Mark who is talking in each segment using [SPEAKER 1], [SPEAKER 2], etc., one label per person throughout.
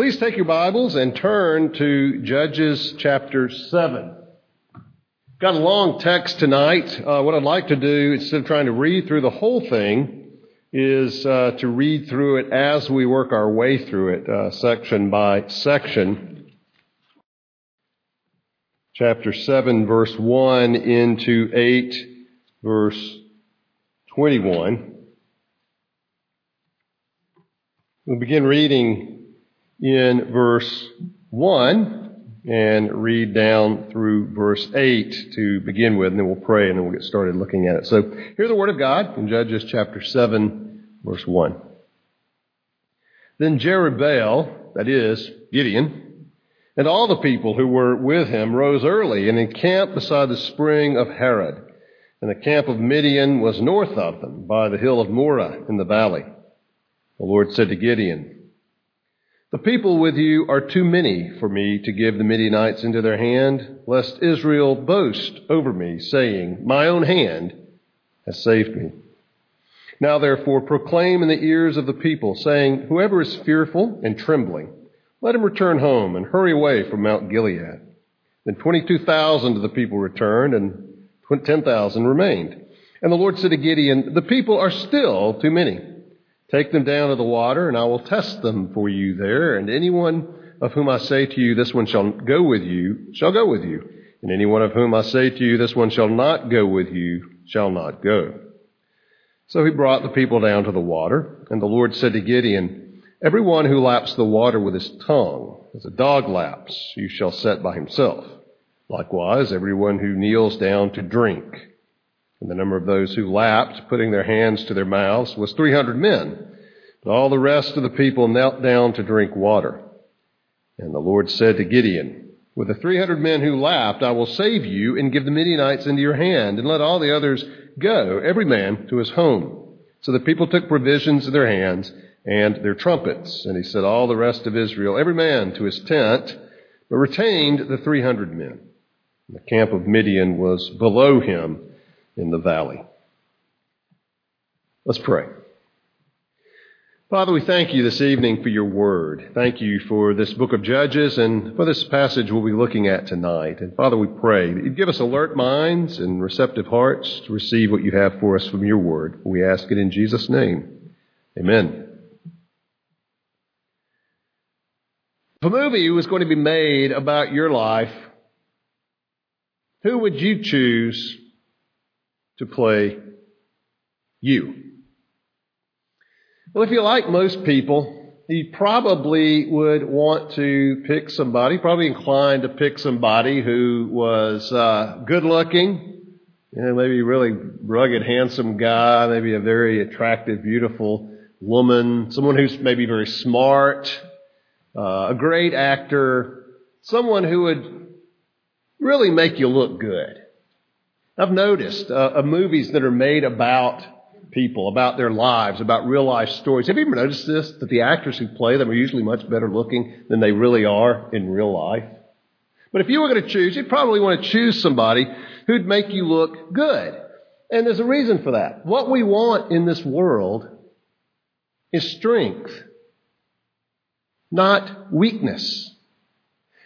[SPEAKER 1] Please take your Bibles and turn to Judges chapter 7. Got a long text tonight. Uh, what I'd like to do, instead of trying to read through the whole thing, is uh, to read through it as we work our way through it, uh, section by section. Chapter 7, verse 1 into 8, verse 21. We'll begin reading in verse 1 and read down through verse 8 to begin with, and then we'll pray and then we'll get started looking at it. So hear the word of God in Judges chapter 7, verse 1. Then Jerubbaal, that is, Gideon, and all the people who were with him rose early and encamped beside the spring of Harod. And the camp of Midian was north of them by the hill of Moreh in the valley. The Lord said to Gideon, the people with you are too many for me to give the Midianites into their hand, lest Israel boast over me, saying, My own hand has saved me. Now therefore proclaim in the ears of the people, saying, Whoever is fearful and trembling, let him return home and hurry away from Mount Gilead. Then 22,000 of the people returned, and 10,000 remained. And the Lord said to Gideon, The people are still too many. Take them down to the water, and I will test them for you there. And anyone of whom I say to you, this one shall go with you, shall go with you. And anyone of whom I say to you, this one shall not go with you, shall not go. So he brought the people down to the water, and the Lord said to Gideon, Everyone who laps the water with his tongue, as a dog laps, you shall set by himself. Likewise, everyone who kneels down to drink. And the number of those who lapped, putting their hands to their mouths, was 300 men. But all the rest of the people knelt down to drink water. And the Lord said to Gideon, With the 300 men who lapped, I will save you and give the Midianites into your hand, and let all the others go, every man to his home. So the people took provisions in their hands and their trumpets. And he said, All the rest of Israel, every man to his tent, but retained the 300 men. The camp of Midian was below him in the valley. Let's pray. Father, we thank you this evening for your word. Thank you for this book of Judges and for this passage we'll be looking at tonight. And Father, we pray that you give us alert minds and receptive hearts to receive what you have for us from your word. We ask it in Jesus' name. Amen. If a movie was going to be made about your life, who would you choose to play you. Well, if you like most people, you probably would want to pick somebody, probably inclined to pick somebody who was uh, good looking, you know, maybe a really rugged, handsome guy, maybe a very attractive, beautiful woman, someone who's maybe very smart, uh, a great actor, someone who would really make you look good. I've noticed uh, movies that are made about people, about their lives, about real life stories. Have you ever noticed this? That the actors who play them are usually much better looking than they really are in real life. But if you were going to choose, you'd probably want to choose somebody who'd make you look good. And there's a reason for that. What we want in this world is strength, not weakness.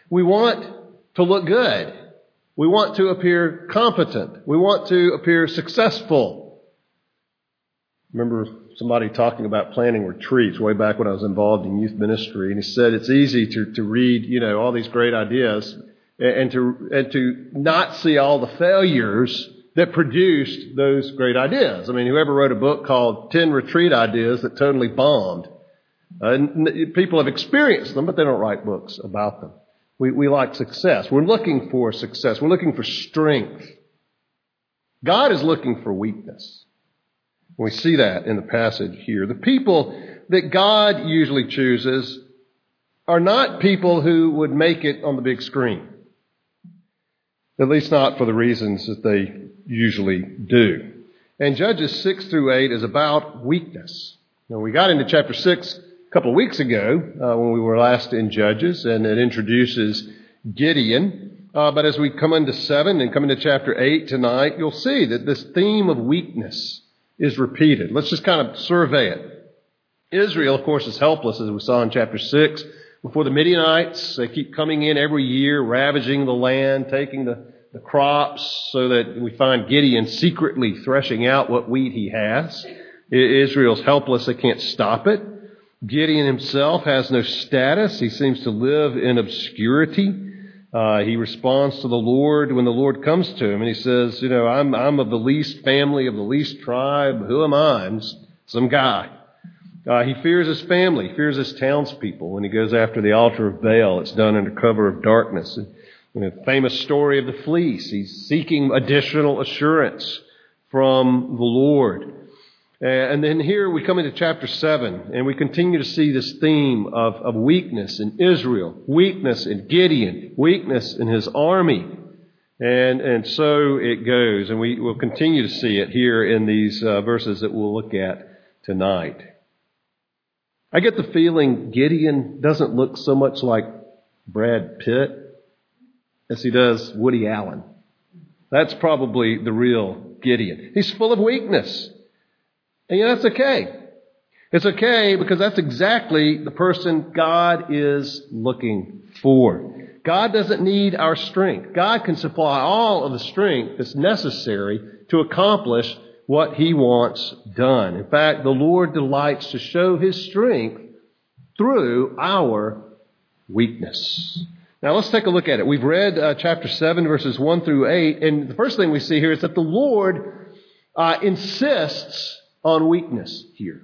[SPEAKER 1] We want to look good. We want to appear competent. We want to appear successful. Remember somebody talking about planning retreats way back when I was involved in youth ministry, and he said it's easy to, to read, you know, all these great ideas and to, and to not see all the failures that produced those great ideas. I mean, whoever wrote a book called 10 Retreat Ideas that totally bombed, uh, people have experienced them, but they don't write books about them. We, we like success. We're looking for success. We're looking for strength. God is looking for weakness. We see that in the passage here. The people that God usually chooses are not people who would make it on the big screen. At least not for the reasons that they usually do. And Judges 6 through 8 is about weakness. Now, we got into chapter 6 a couple of weeks ago uh, when we were last in Judges, and it introduces Gideon. Uh, but as we come into 7 and come into chapter 8 tonight, you'll see that this theme of weakness is repeated. Let's just kind of survey it. Israel, of course, is helpless, as we saw in chapter 6. Before the Midianites, they keep coming in every year, ravaging the land, taking the, the crops, so that we find Gideon secretly threshing out what wheat he has. Israel's helpless, they can't stop it. Gideon himself has no status. He seems to live in obscurity. Uh, he responds to the Lord when the Lord comes to him, and he says, "You know, I'm I'm of the least family, of the least tribe. Who am I? I'm some guy." Uh, he fears his family, he fears his townspeople. When he goes after the altar of Baal, it's done under cover of darkness. And, In the famous story of the fleece, he's seeking additional assurance from the Lord. Uh, and then here we come into chapter 7, and we continue to see this theme of, of weakness in Israel, weakness in Gideon, weakness in his army. And, and so it goes, and we will continue to see it here in these uh, verses that we'll look at tonight. I get the feeling Gideon doesn't look so much like Brad Pitt as he does Woody Allen. That's probably the real Gideon. He's full of weakness. And that's okay. It's okay because that's exactly the person God is looking for. God doesn't need our strength. God can supply all of the strength that's necessary to accomplish what he wants done. In fact, the Lord delights to show his strength through our weakness. Now let's take a look at it. We've read uh, chapter 7, verses 1 through 8, and the first thing we see here is that the Lord uh, insists on weakness here.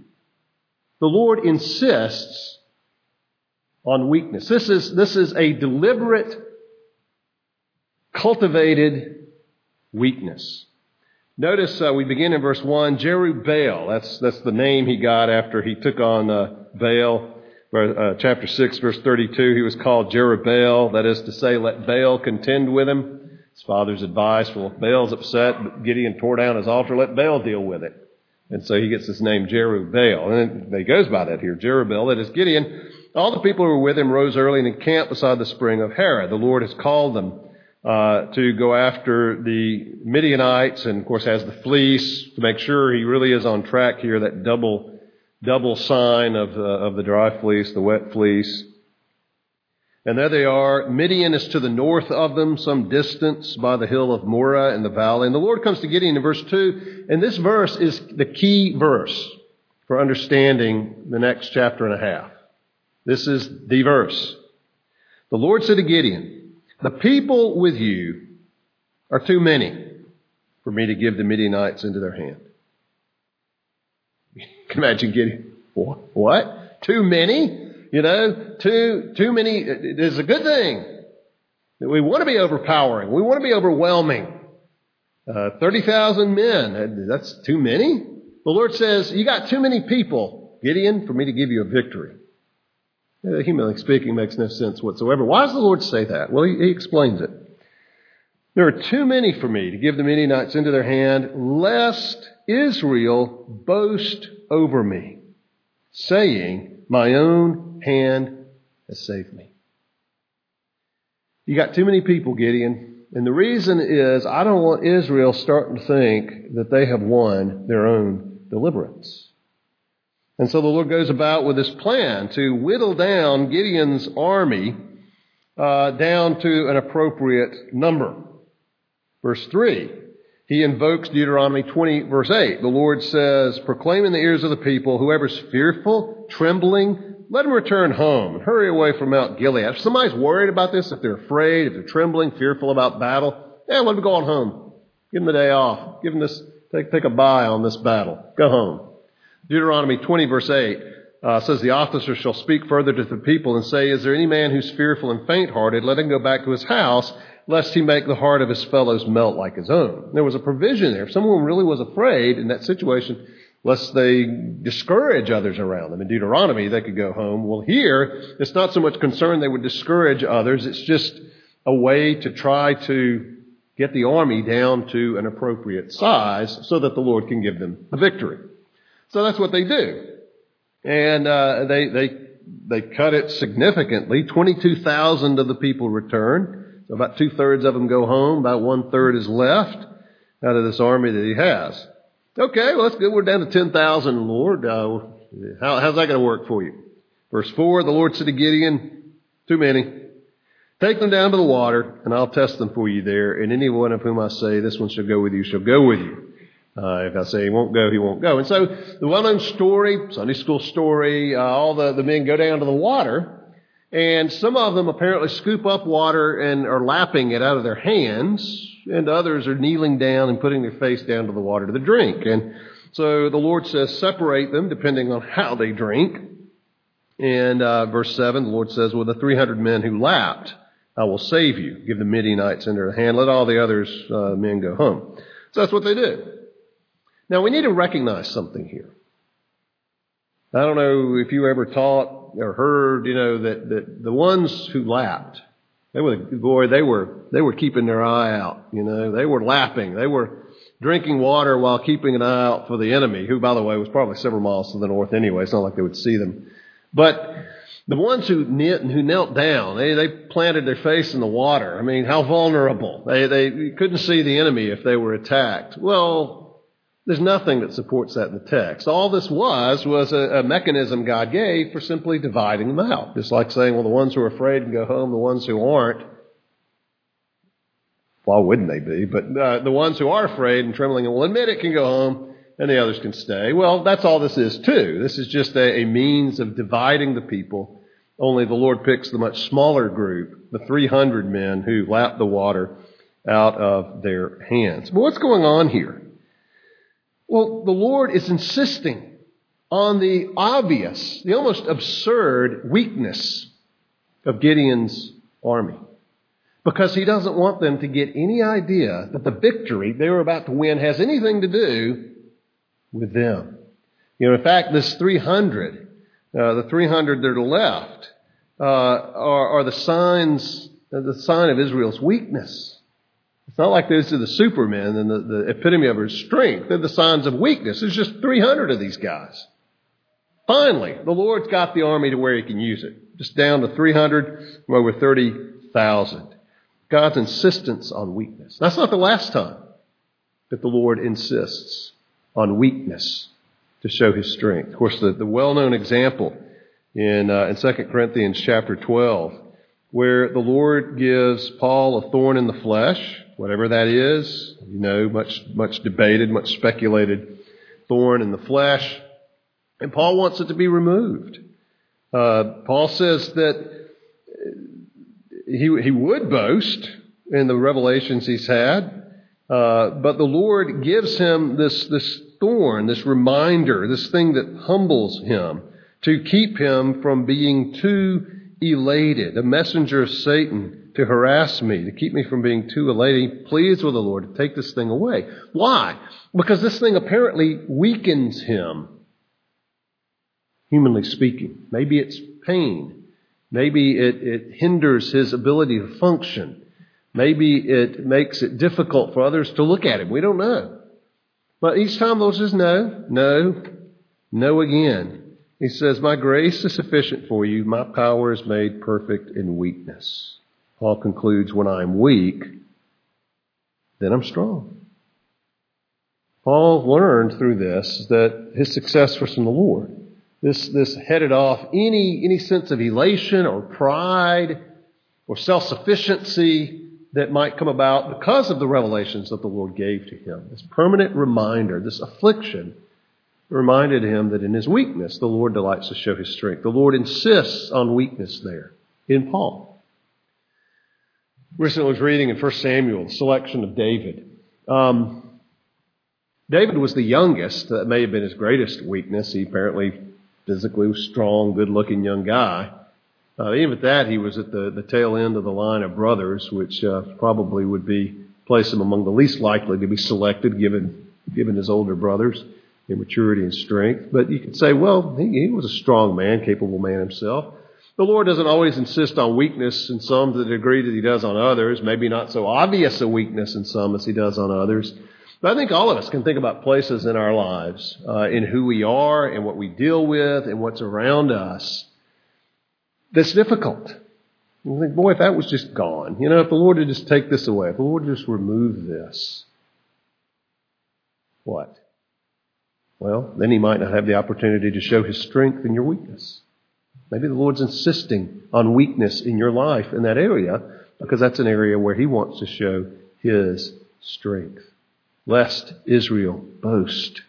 [SPEAKER 1] The Lord insists on weakness. This is, this is a deliberate, cultivated weakness. Notice uh, we begin in verse 1, Jerubbaal. That's, that's the name he got after he took on uh, Baal. Uh, chapter 6, verse 32, he was called Jerubbaal. That is to say, let Baal contend with him. His father's advice, well, if Baal's upset, Gideon tore down his altar, let Baal deal with it. And so he gets this name Jerubbaal. And he goes by that here, Jerubbaal. That is Gideon. All the people who were with him rose early and encamped beside the spring of Harod. The Lord has called them uh, to go after the Midianites, and of course has the fleece to make sure he really is on track here. That double double sign of the, of the dry fleece, the wet fleece. And there they are. Midian is to the north of them, some distance by the hill of Moreh in the valley. And the Lord comes to Gideon in verse 2. And this verse is the key verse for understanding the next chapter and a half. This is the verse. The Lord said to Gideon, the people with you are too many for me to give the Midianites into their hand. Imagine getting, what? Too many? You know, too, too many It is a good thing. that We want to be overpowering. We want to be overwhelming. Uh, 30,000 men. That's too many? The Lord says, you got too many people, Gideon, for me to give you a victory. Uh, humanly speaking, makes no sense whatsoever. Why does the Lord say that? Well, he, he explains it. There are too many for me to give the Midianites into their hand, lest Israel boast over me, saying, My own hand has saved me. You got too many people, Gideon. And the reason is I don't want Israel starting to think that they have won their own deliverance. And so the Lord goes about with this plan to whittle down Gideon's army uh, down to an appropriate number. Verse 3, he invokes Deuteronomy 20, verse 8. The Lord says, Proclaim in the ears of the people, whoever's fearful, trembling, let him return home and hurry away from Mount Gilead. If somebody's worried about this, if they're afraid, if they're trembling, fearful about battle, yeah, let them go on home. Give them the day off. Give them this, take, take a bye on this battle. Go home. Deuteronomy 20 verse 8 uh, says the officer shall speak further to the people and say, is there any man who's fearful and faint-hearted? Let him go back to his house, lest he make the heart of his fellows melt like his own. There was a provision there. If someone really was afraid in that situation, lest they discourage others around them. In Deuteronomy, they could go home. Well, here, it's not so much concern they would discourage others. It's just a way to try to get the army down to an appropriate size so that the Lord can give them the victory. So that's what they do. And uh, they, they, they cut it significantly. 22,000 of the people return. So about two thirds of them go home. About one third is left out of this army that he has. Okay, well, that's good. We're down to 10,000, Lord. Uh, how, how's that going to work for you? Verse 4, the Lord said to Gideon, too many. Take them down to the water, and I'll test them for you there. And any one of whom I say, this one shall go with you, shall go with you. Uh, if I say he won't go, he won't go. And so the well-known story, Sunday school story, uh, all the, the men go down to the water, and some of them apparently scoop up water and are lapping it out of their hands, and others are kneeling down and putting their face down to the water to drink. And so the Lord says, separate them depending on how they drink. And uh, verse 7, the Lord says, well, the 300 men who lapped, I will save you. Give the Midianites into their hand. Let all the others uh, men go home. So that's what they did. Now we need to recognize something here. I don't know if you ever taught or heard, you know, that, that the ones who lapped, they were, boy, they were, they were keeping their eye out, you know, they were lapping. They were drinking water while keeping an eye out for the enemy, who, by the way, was probably several miles to the north anyway. It's not like they would see them. But the ones who knit and who knelt down, they, they planted their face in the water. I mean, how vulnerable. They, they couldn't see the enemy if they were attacked. Well, there's nothing that supports that in the text. All this was, was a, a mechanism God gave for simply dividing them out. Just like saying, well, the ones who are afraid can go home, the ones who aren't, why wouldn't they be? But uh, the ones who are afraid and trembling and will admit it can go home and the others can stay. Well, that's all this is too. This is just a, a means of dividing the people. Only the Lord picks the much smaller group, the 300 men who lap the water out of their hands. But what's going on here? Well, the Lord is insisting on the obvious, the almost absurd weakness of Gideon's army. Because he doesn't want them to get any idea that the victory they were about to win has anything to do with them. You know, in fact, this 300, uh, the 300 that are left, uh, are, are, the signs, the sign of Israel's weakness. It's not like those are the supermen and the, the epitome of her strength. They're the signs of weakness. There's just 300 of these guys. Finally, the Lord's got the army to where he can use it. Just down to 300 from over 30,000. God's insistence on weakness. That's not the last time that the Lord insists on weakness to show his strength. Of course, the, the well-known example in, uh, in 2 Corinthians chapter 12, where the Lord gives Paul a thorn in the flesh, whatever that is, you know, much, much debated, much speculated thorn in the flesh, and Paul wants it to be removed. Uh, Paul says that he, he would boast in the revelations he's had, uh, but the Lord gives him this, this thorn, this reminder, this thing that humbles him to keep him from being too elated, a messenger of Satan to harass me, to keep me from being too elated. pleased with the Lord to take this thing away. Why? Because this thing apparently weakens him, humanly speaking. Maybe it's pain. Maybe it, it hinders his ability to function. Maybe it makes it difficult for others to look at him. We don't know. But each time the Lord says no, no, no again. He says, My grace is sufficient for you. My power is made perfect in weakness. Paul concludes, When I'm weak, then I'm strong. Paul learned through this that his success was from the Lord. This, this headed off any, any sense of elation or pride or self sufficiency that might come about because of the revelations that the Lord gave to him. This permanent reminder, this affliction, reminded him that in his weakness, the Lord delights to show his strength. The Lord insists on weakness there in Paul. Recently, was reading in 1 Samuel the selection of David. Um, David was the youngest. That may have been his greatest weakness. He apparently physically was strong, good looking young guy. Uh, even at that, he was at the, the tail end of the line of brothers, which uh, probably would be place him among the least likely to be selected, given given his older brothers in maturity and strength. But you could say, well, he, he was a strong man, capable man himself. The Lord doesn't always insist on weakness in some to the degree that He does on others, maybe not so obvious a weakness in some as He does on others. But I think all of us can think about places in our lives, uh, in who we are and what we deal with and what's around us that's difficult. You think, boy, if that was just gone, you know, if the Lord would just take this away, if the Lord would just remove this, what? Well, then He might not have the opportunity to show His strength in your weakness. Maybe the Lord's insisting on weakness in your life in that area because that's an area where He wants to show His strength. Lest Israel boast.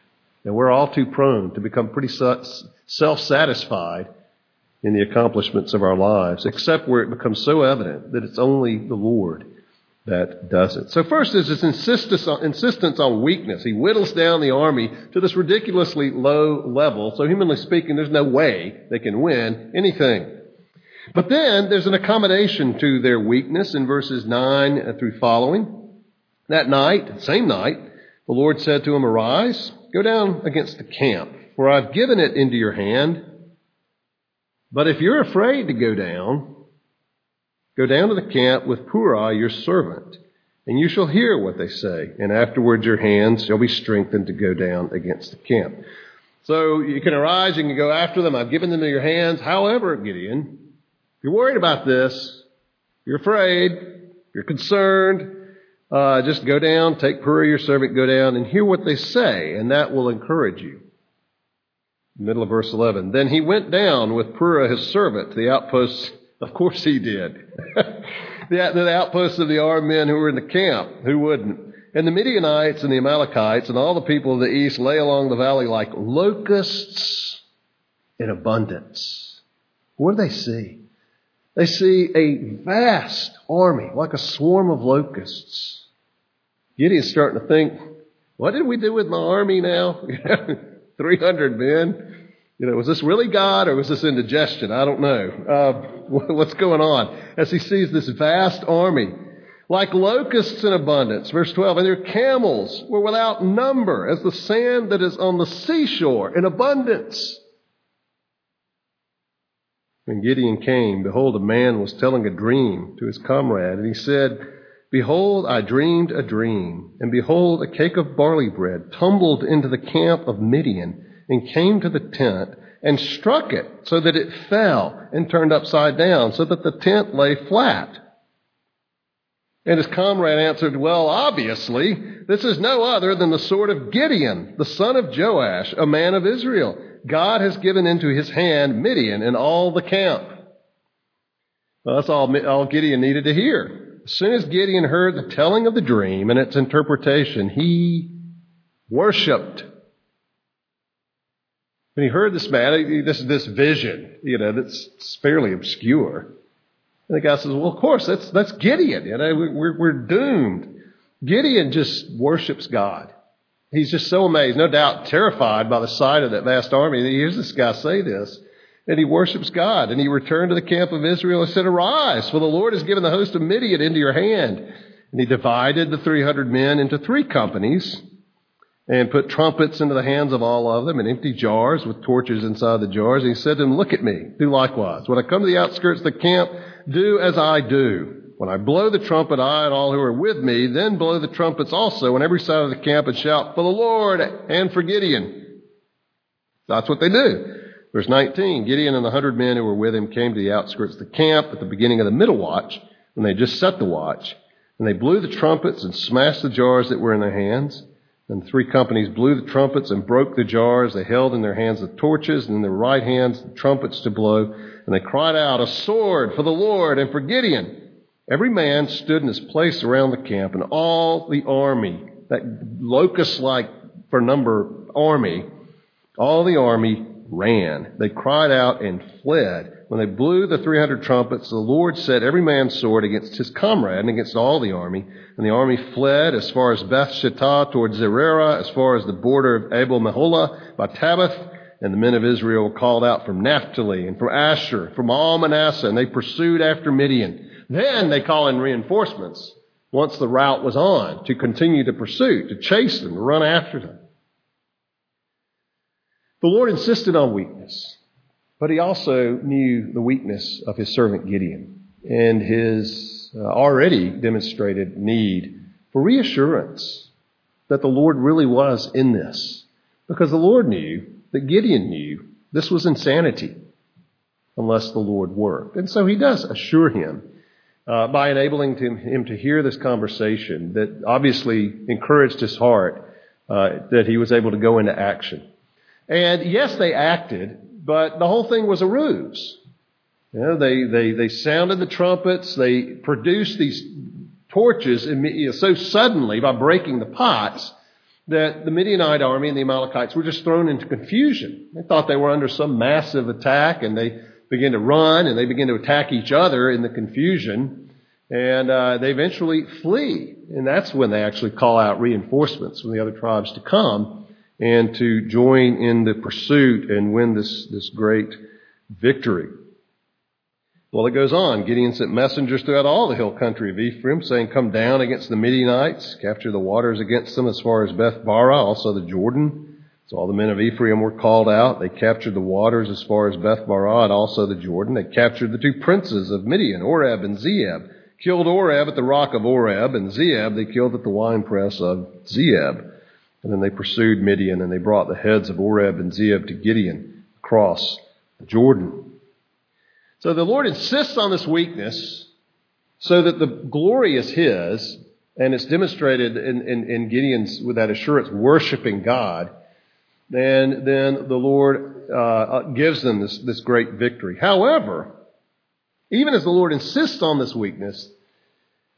[SPEAKER 1] And we're all too prone to become pretty self-satisfied in the accomplishments of our lives, except where it becomes so evident that it's only the Lord that does it. So first is his insistence on weakness. He whittles down the army to this ridiculously low level. So humanly speaking, there's no way they can win anything. But then there's an accommodation to their weakness in verses 9 through following. That night, same night, the Lord said to him, Arise, go down against the camp, for I've given it into your hand. But if you're afraid to go down, go down to the camp with Purah, your servant, and you shall hear what they say, and afterwards your hands shall be strengthened to go down against the camp. So you can arise, you can go after them. I've given them to your hands. However, Gideon, if you're worried about this, you're afraid, you're concerned, uh, just go down, take Purah, your servant, go down and hear what they say, and that will encourage you. Middle of verse 11. Then he went down with Purah his servant to the outposts. Of course he did. the, the outposts of the armed men who were in the camp. Who wouldn't? And the Midianites and the Amalekites and all the people of the east lay along the valley like locusts in abundance. What do they see? They see a vast army, like a swarm of locusts. Gideon's starting to think, what did we do with my army now? 300 men. You know, was this really God or was this indigestion? I don't know. Uh, what's going on? As he sees this vast army, like locusts in abundance. Verse 12, and their camels were without number, as the sand that is on the seashore in abundance. When Gideon came, behold, a man was telling a dream to his comrade, and he said, Behold, I dreamed a dream, and behold, a cake of barley bread tumbled into the camp of Midian and came to the tent and struck it so that it fell and turned upside down so that the tent lay flat. And his comrade answered, Well, obviously, this is no other than the sword of Gideon, the son of Joash, a man of Israel. God has given into his hand Midian and all the camp. Well, that's all, all Gideon needed to hear. As soon as Gideon heard the telling of the dream and its interpretation, he worshiped. When he heard this man, this this vision, you know, that's fairly obscure. And the guy says, "Well, of course, that's that's Gideon. You know, we're we're doomed." Gideon just worships God. He's just so amazed, no doubt terrified by the sight of that vast army. He hears this guy say this and he worships God. And he returned to the camp of Israel and said, Arise, for the Lord has given the host of Midian into your hand. And he divided the 300 men into three companies and put trumpets into the hands of all of them and empty jars with torches inside the jars. And he said to them, Look at me, do likewise. When I come to the outskirts of the camp, do as I do. When I blow the trumpet, I and all who are with me, then blow the trumpets also on every side of the camp and shout for the Lord and for Gideon. That's what they do. Verse 19 Gideon and the hundred men who were with him came to the outskirts of the camp at the beginning of the middle watch, when they just set the watch. And they blew the trumpets and smashed the jars that were in their hands. And the three companies blew the trumpets and broke the jars. They held in their hands the torches and in their right hands the trumpets to blow. And they cried out, A sword for the Lord and for Gideon. Every man stood in his place around the camp, and all the army, that locust like for number army, all the army ran. They cried out and fled. When they blew the 300 trumpets, the Lord set every man's sword against his comrade and against all the army. And the army fled as far as Beth Shittah towards Zererah, as far as the border of Abel Meholah by Tabbath. And the men of Israel called out from Naphtali and from Asher, from all Manasseh, and they pursued after Midian. Then they call in reinforcements once the rout was on to continue the pursuit, to chase them, to run after them. The Lord insisted on weakness. But he also knew the weakness of his servant Gideon and his uh, already demonstrated need for reassurance that the Lord really was in this. Because the Lord knew that Gideon knew this was insanity unless the Lord worked. And so he does assure him uh, by enabling him, to hear this conversation that obviously encouraged his heart uh, that he was able to go into action. And yes, they acted, but the whole thing was a ruse. You know, they, they, they sounded the trumpets, they produced these torches so suddenly by breaking the pots that the Midianite army and the Amalekites were just thrown into confusion. They thought they were under some massive attack and they began to run and they began to attack each other in the confusion. And uh, they eventually flee. And that's when they actually call out reinforcements from the other tribes to come and to join in the pursuit and win this, this great victory. Well, it goes on. Gideon sent messengers throughout all the hill country of Ephraim, saying, Come down against the Midianites, capture the waters against them as far as Beth Barah, also the Jordan. So all the men of Ephraim were called out. They captured the waters as far as Beth Barah and also the Jordan. They captured the two princes of Midian, Oreb and Zeeb. Killed Oreb at the rock of Oreb, and Zeeb they killed at the winepress of Zeeb. And then they pursued Midian, and they brought the heads of Oreb and Zeeb to Gideon across the Jordan. So the Lord insists on this weakness so that the glory is His, and it's demonstrated in, in, in Gideon's with that assurance worshiping God. And then the Lord uh, gives them this, this great victory. However, even as the Lord insists on this weakness,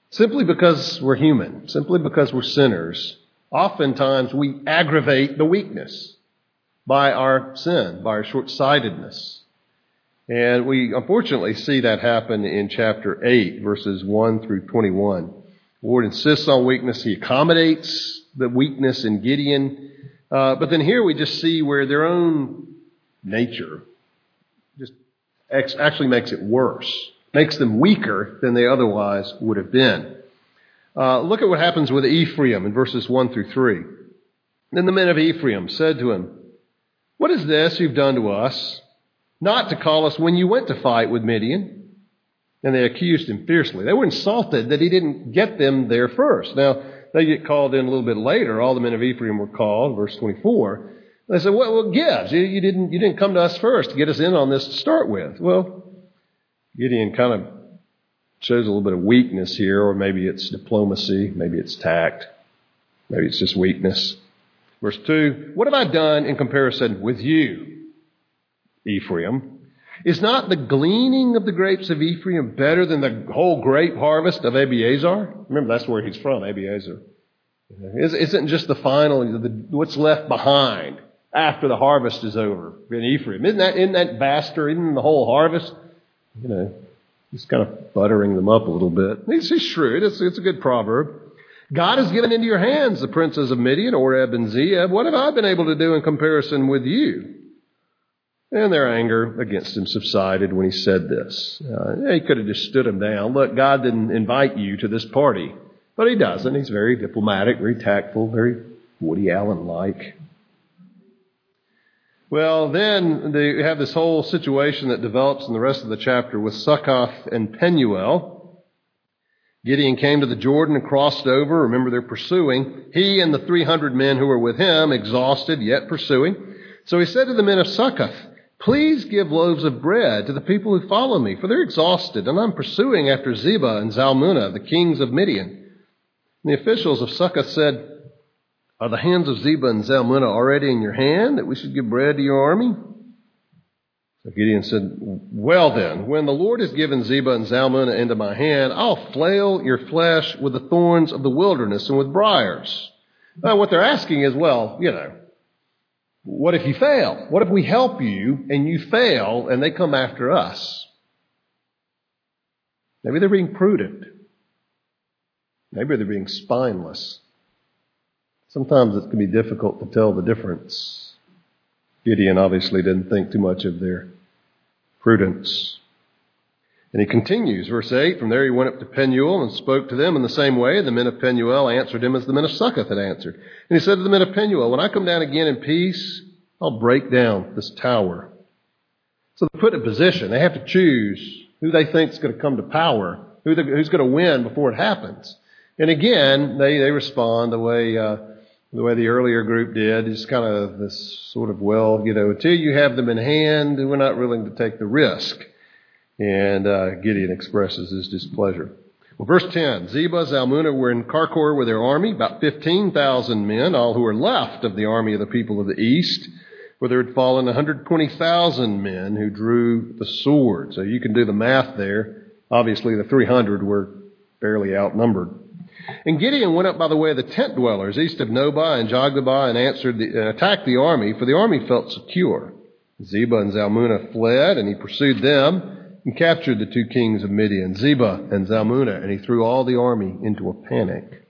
[SPEAKER 1] simply because we're human, simply because we're sinners, oftentimes we aggravate the weakness by our sin, by our short sightedness. And we unfortunately see that happen in chapter 8, verses 1 through 21. The Lord insists on weakness. He accommodates the weakness in Gideon. Uh, but then here we just see where their own nature just actually makes it worse, makes them weaker than they otherwise would have been. Uh, look at what happens with Ephraim in verses 1 through 3. Then the men of Ephraim said to him, What is this you've done to us? not to call us when you went to fight with Midian. And they accused him fiercely. They were insulted that he didn't get them there first. Now, they get called in a little bit later. All the men of Ephraim were called, verse 24. They said, well, what gives? You, you, didn't, you didn't come to us first to get us in on this to start with. Well, Gideon kind of shows a little bit of weakness here, or maybe it's diplomacy, maybe it's tact, maybe it's just weakness. Verse 2, what have I done in comparison with you? Ephraim. Is not the gleaning of the grapes of Ephraim better than the whole grape harvest of Abiezer? Remember, that's where he's from, Abiezer. Isn't just the final, what's left behind after the harvest is over in Ephraim? Isn't that, isn't that vaster? Isn't the whole harvest? You know, he's kind of buttering them up a little bit. He's, he's shrewd. It's, it's a good proverb. God has given into your hands the princes of Midian, Oreb and Zeeb. What have I been able to do in comparison with you? And their anger against him subsided when he said this. Uh, he could have just stood him down. Look, God didn't invite you to this party. But he doesn't. He's very diplomatic, very tactful, very Woody Allen like. Well, then they have this whole situation that develops in the rest of the chapter with Succoth and Penuel. Gideon came to the Jordan and crossed over. Remember, they're pursuing. He and the 300 men who were with him, exhausted yet pursuing. So he said to the men of Succoth, Please give loaves of bread to the people who follow me, for they're exhausted, and I'm pursuing after Zebah and Zalmunna, the kings of Midian. And the officials of Succoth said, Are the hands of Zebah and Zalmunna already in your hand, that we should give bread to your army? So Gideon said, Well then, when the Lord has given Zebah and Zalmunna into my hand, I'll flail your flesh with the thorns of the wilderness and with briars. Now, what they're asking is, well, you know, what if you fail? What if we help you and you fail and they come after us? Maybe they're being prudent. Maybe they're being spineless. Sometimes it can be difficult to tell the difference. Gideon obviously didn't think too much of their prudence. And he continues, verse 8, from there he went up to Penuel and spoke to them in the same way. The men of Penuel answered him as the men of Succoth had answered. And he said to the men of Penuel, When I come down again in peace, I'll break down this tower. So they're put in a position. They have to choose who they think is going to come to power, who who's going to win before it happens. And again, they, they respond the way, uh, the way the earlier group did, is kind of this sort of, well, you know, until you have them in hand, we're not willing to take the risk. And uh, Gideon expresses his displeasure. Well, verse 10 Zebah, Zalmunna were in Karkor with their army, about 15,000 men, all who were left of the army of the people of the east, where there had fallen 120,000 men who drew the sword. So you can do the math there. Obviously, the 300 were barely outnumbered. And Gideon went up by the way of the tent dwellers east of Nobah and Jogbehah and answered the, uh, attacked the army, for the army felt secure. Zebah and Zalmunna fled, and he pursued them and captured the two kings of Midian, Zebah and Zalmunna, and he threw all the army into a panic.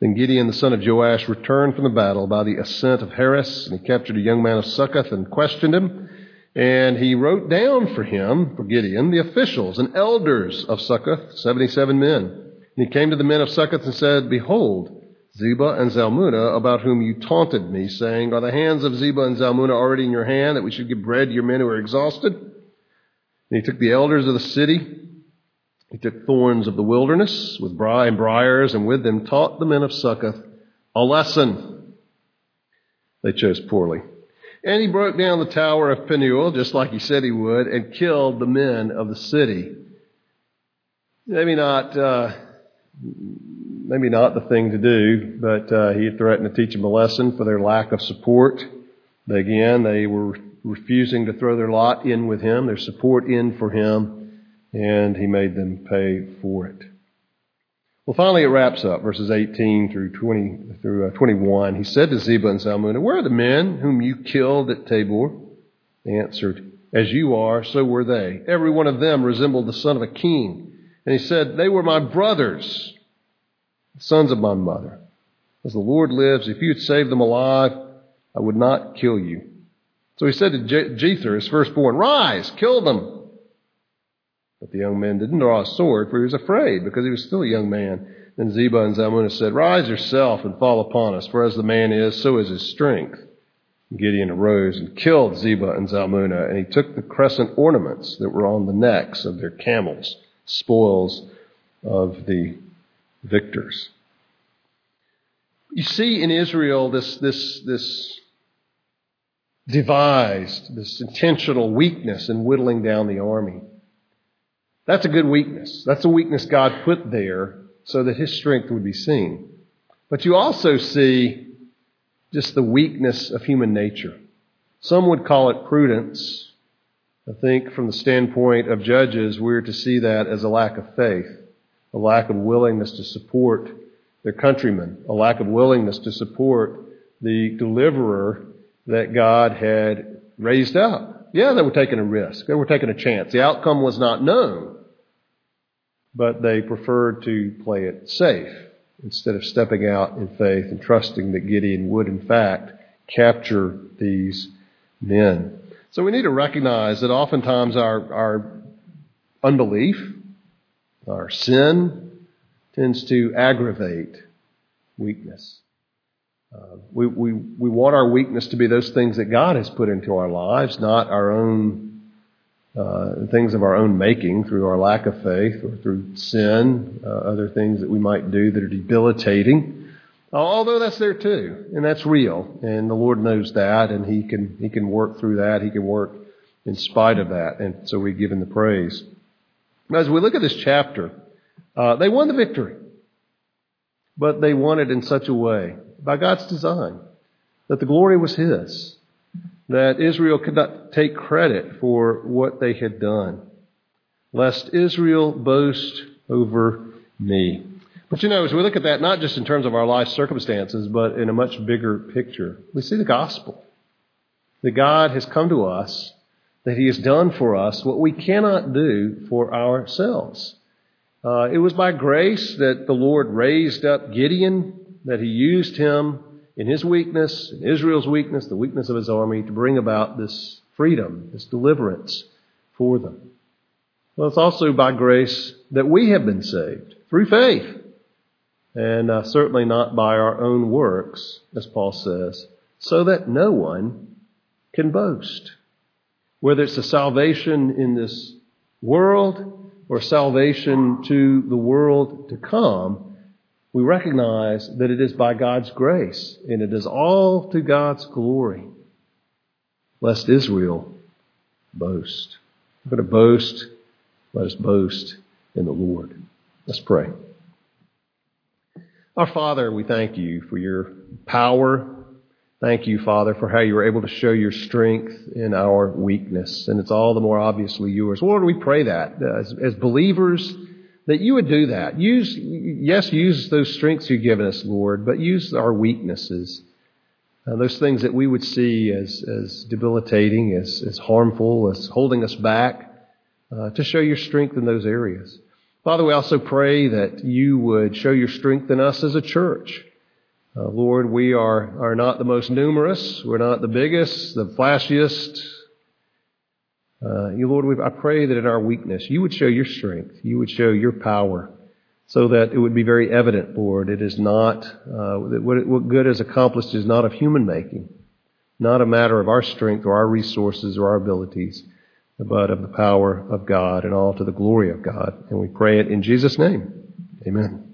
[SPEAKER 1] Then Gideon the son of Joash returned from the battle by the ascent of Heres, and he captured a young man of Succoth and questioned him. And he wrote down for him, for Gideon, the officials and elders of Succoth, 77 men. And he came to the men of Succoth and said, Behold, Zebah and Zalmunna, about whom you taunted me, saying, Are the hands of Zebah and Zalmunna already in your hand, that we should give bread to your men who are exhausted? And he took the elders of the city, he took thorns of the wilderness with and briars, and with them taught the men of Succoth a lesson. They chose poorly. And he broke down the tower of Penuel, just like he said he would, and killed the men of the city. Maybe not, uh, maybe not the thing to do, but uh, he threatened to teach them a lesson for their lack of support. Again, they were refusing to throw their lot in with him, their support in for him, and he made them pay for it. Well, finally, it wraps up, verses 18 through 20 through uh, 21. He said to Zebah and Zalmunna, "Where are the men whom you killed at Tabor?" They answered, "As you are, so were they. Every one of them resembled the son of a king." And he said, "They were my brothers, sons of my mother. As the Lord lives, if you had saved them alive, I would not kill you." So he said to Jether, his firstborn, Rise, kill them. But the young man didn't draw a sword, for he was afraid, because he was still a young man. Then Zebah and Zalmunna said, Rise yourself and fall upon us, for as the man is, so is his strength. Gideon arose and killed Zebah and Zalmunna, and he took the crescent ornaments that were on the necks of their camels, spoils of the victors. You see in Israel this, this, this devised this intentional weakness in whittling down the army. That's a good weakness. That's a weakness God put there so that his strength would be seen. But you also see just the weakness of human nature. Some would call it prudence. I think from the standpoint of judges, we're to see that as a lack of faith, a lack of willingness to support their countrymen, a lack of willingness to support the deliverer that God had raised up. Yeah, they were taking a risk. They were taking a chance. The outcome was not known, but they preferred to play it safe instead of stepping out in faith and trusting that Gideon would, in fact, capture these men. So we need to recognize that oftentimes our, our unbelief, our sin, tends to aggravate weakness. Uh, we, we, we want our weakness to be those things that God has put into our lives, not our own uh, things of our own making through our lack of faith or through sin, uh, other things that we might do that are debilitating. Although that's there too, and that's real, and the Lord knows that, and He can He can work through that. He can work in spite of that, and so we give Him the praise. As we look at this chapter, uh, they won the victory, but they won it in such a way by God's design, that the glory was His, that Israel could not take credit for what they had done, lest Israel boast over me. But you know, as we look at that, not just in terms of our life circumstances, but in a much bigger picture, we see the gospel. That God has come to us, that He has done for us what we cannot do for ourselves. Uh, it was by grace that the Lord raised up Gideon that he used him in his weakness, in Israel's weakness, the weakness of his army, to bring about this freedom, this deliverance for them. Well, it's also by grace that we have been saved through faith, and uh, certainly not by our own works, as Paul says, so that no one can boast. whether it's a salvation in this world or salvation to the world to come, we recognize that it is by God's grace and it is all to God's glory. Lest Israel boast. We're going to boast. Let us boast in the Lord. Let's pray. Our Father, we thank you for your power. Thank you, Father, for how you were able to show your strength in our weakness. And it's all the more obviously yours. Lord, we pray that as, as believers, that you would do that. Use, yes, use those strengths you've given us, Lord, but use our weaknesses. Uh, those things that we would see as, as debilitating, as, as harmful, as holding us back, uh, to show your strength in those areas. Father, we also pray that you would show your strength in us as a church. Uh, Lord, we are, are not the most numerous. We're not the biggest, the flashiest. Uh, you, Lord, we, I pray that in our weakness, you would show your strength. You would show your power so that it would be very evident, Lord, it is not, uh, that what, what good is accomplished is not of human making, not a matter of our strength or our resources or our abilities but of the power of God and all to the glory of God. And we pray it in Jesus' name. Amen.